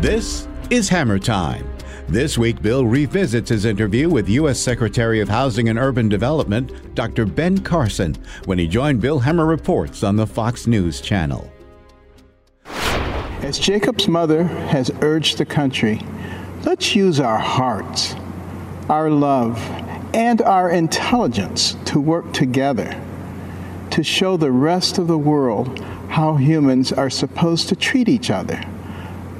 This is Hemmer Time. This week, Bill revisits his interview with U.S. Secretary of Housing and Urban Development, Dr. Ben Carson, when he joined Bill Hemmer Reports on the Fox News Channel. As Jacob's mother has urged the country, let's use our hearts, our love, and our intelligence to work together to show the rest of the world how humans are supposed to treat each other.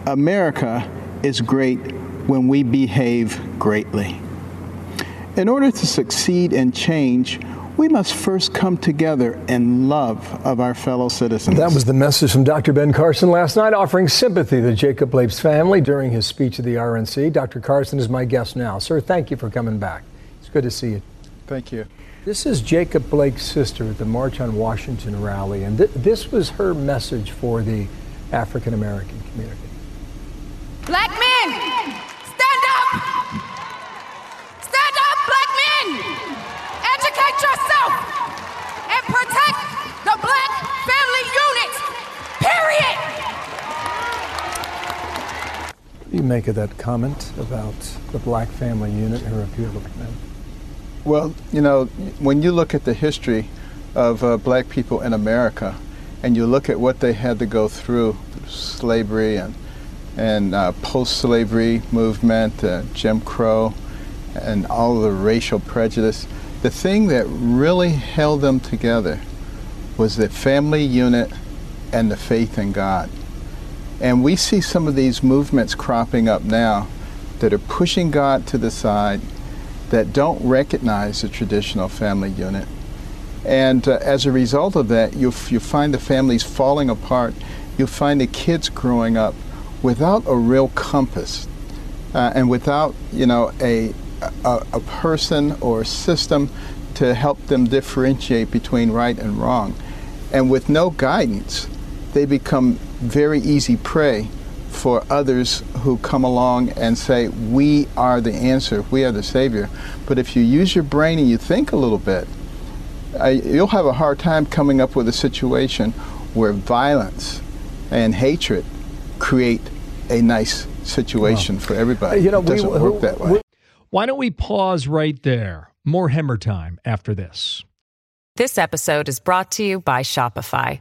America is great when we behave greatly. In order to succeed and change, we must first come together in love of our fellow citizens. That was the message from Dr. Ben Carson last night, offering sympathy to Jacob Blake's family during his speech at the RNC. Dr. Carson is my guest now. Sir, thank you for coming back. It's good to see you. Thank you. This is Jacob Blake's sister at the March on Washington rally, and th- this was her message for the African American community. Black men, stand up! Stand up, black men! Educate yourself and protect the black family unit, period! What do you make of that comment about the black family unit and her appeal to men? Well, you know, when you look at the history of uh, black people in America and you look at what they had to go through, slavery and and uh, post-slavery movement, uh, Jim Crow, and all the racial prejudice. The thing that really held them together was the family unit and the faith in God. And we see some of these movements cropping up now that are pushing God to the side, that don't recognize the traditional family unit. And uh, as a result of that, you, you find the families falling apart. You find the kids growing up without a real compass uh, and without you know a, a, a person or a system to help them differentiate between right and wrong and with no guidance they become very easy prey for others who come along and say we are the answer we are the savior but if you use your brain and you think a little bit uh, you'll have a hard time coming up with a situation where violence and hatred create a nice situation well, for everybody. You know, it doesn't we, work that way. Why don't we pause right there? More Hemmer time after this. This episode is brought to you by Shopify.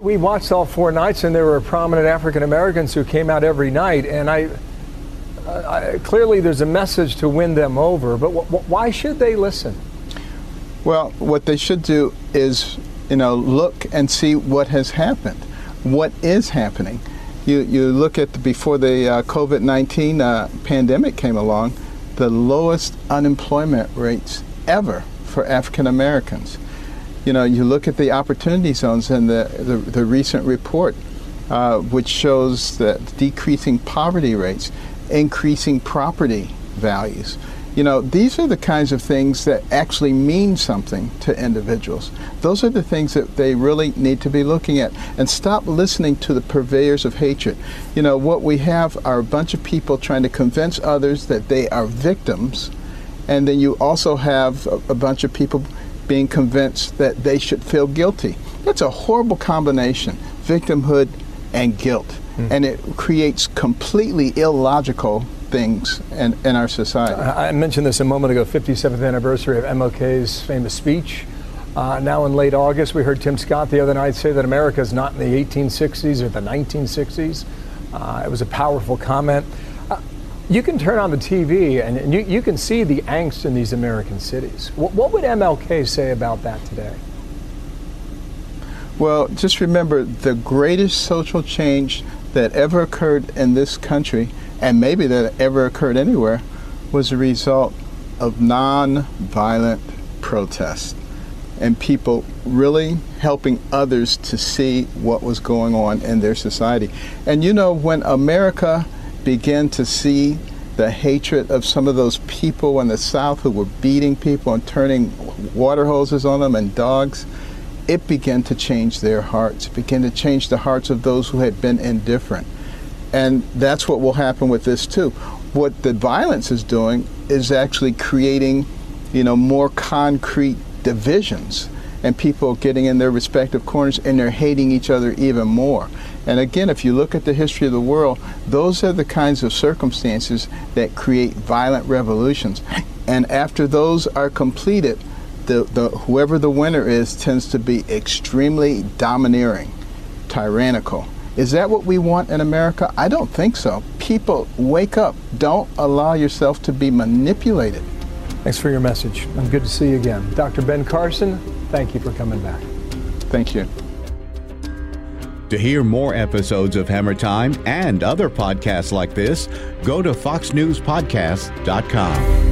We watched all four nights, and there were prominent African Americans who came out every night. And I, I, clearly, there's a message to win them over. But why should they listen? Well, what they should do is, you know, look and see what has happened, what is happening you, you look at the, before the uh, COVID 19 uh, pandemic came along, the lowest unemployment rates ever for African Americans. You know, you look at the opportunity zones and the, the, the recent report, uh, which shows that decreasing poverty rates, increasing property values. You know, these are the kinds of things that actually mean something to individuals. Those are the things that they really need to be looking at and stop listening to the purveyors of hatred. You know, what we have are a bunch of people trying to convince others that they are victims, and then you also have a, a bunch of people being convinced that they should feel guilty. That's a horrible combination victimhood and guilt. Mm. And it creates completely illogical things in, in our society. I mentioned this a moment ago 57th anniversary of MLK's famous speech. Uh, now, in late August, we heard Tim Scott the other night say that America is not in the 1860s or the 1960s. Uh, it was a powerful comment. You can turn on the TV and, and you, you, can see the angst in these American cities. What, what would MLK say about that today? Well, just remember the greatest social change that ever occurred in this country, and maybe that ever occurred anywhere, was a result of non-violent protest and people really helping others to see what was going on in their society. And you know, when America began to see the hatred of some of those people in the South who were beating people and turning water hoses on them and dogs, it began to change their hearts. It began to change the hearts of those who had been indifferent. And that's what will happen with this too. What the violence is doing is actually creating, you know, more concrete divisions and people getting in their respective corners and they're hating each other even more. And again, if you look at the history of the world, those are the kinds of circumstances that create violent revolutions. And after those are completed, the, the, whoever the winner is tends to be extremely domineering, tyrannical. Is that what we want in America? I don't think so. People, wake up. Don't allow yourself to be manipulated. Thanks for your message. I'm good to see you again. Dr. Ben Carson, thank you for coming back. Thank you. To hear more episodes of Hemmer Time and other podcasts like this, go to foxnewspodcast.com.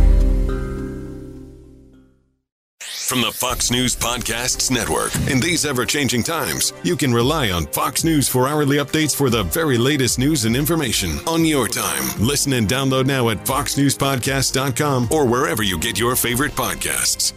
From the Fox News Podcasts Network. In these ever changing times, you can rely on Fox News for hourly updates for the very latest news and information on your time. Listen and download now at foxnewspodcast.com or wherever you get your favorite podcasts.